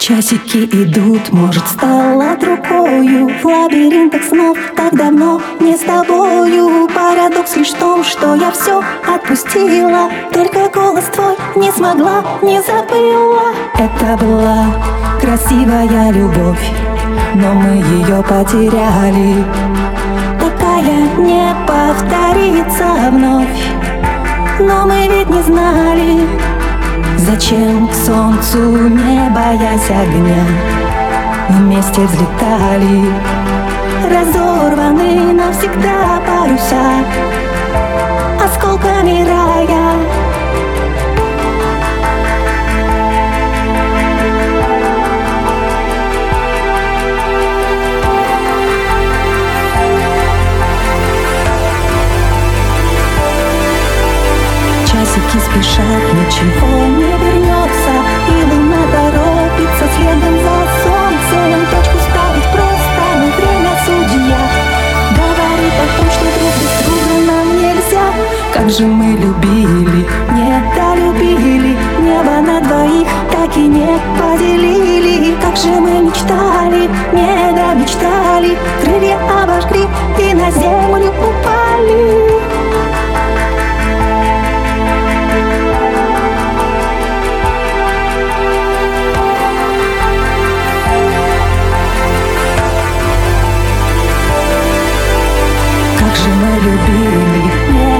Часики идут, может, стала другою В лабиринтах снов. Так давно не с тобою. Парадокс лишь в том, что я все отпустила. Только голос твой не смогла, не забыла Это была красивая любовь Но мы ее потеряли. Такая не повторится вновь Но мы ведь не знали Зачем к солнцу, не боясь огня? Вместе взлетали Разорваны навсегда паруса. Осколками рая спешат, ничего не вернется. И луна торопится следом за солнцем. Точку ставить просто, но время судья. Говорит о том, что друг без друга нам нельзя. Как же мы любили, недолюбили. Небо на двоих так и не поделили. Как же мы мечтали, не мечтали Крылья обожгли и на землю упали Как же мы любили.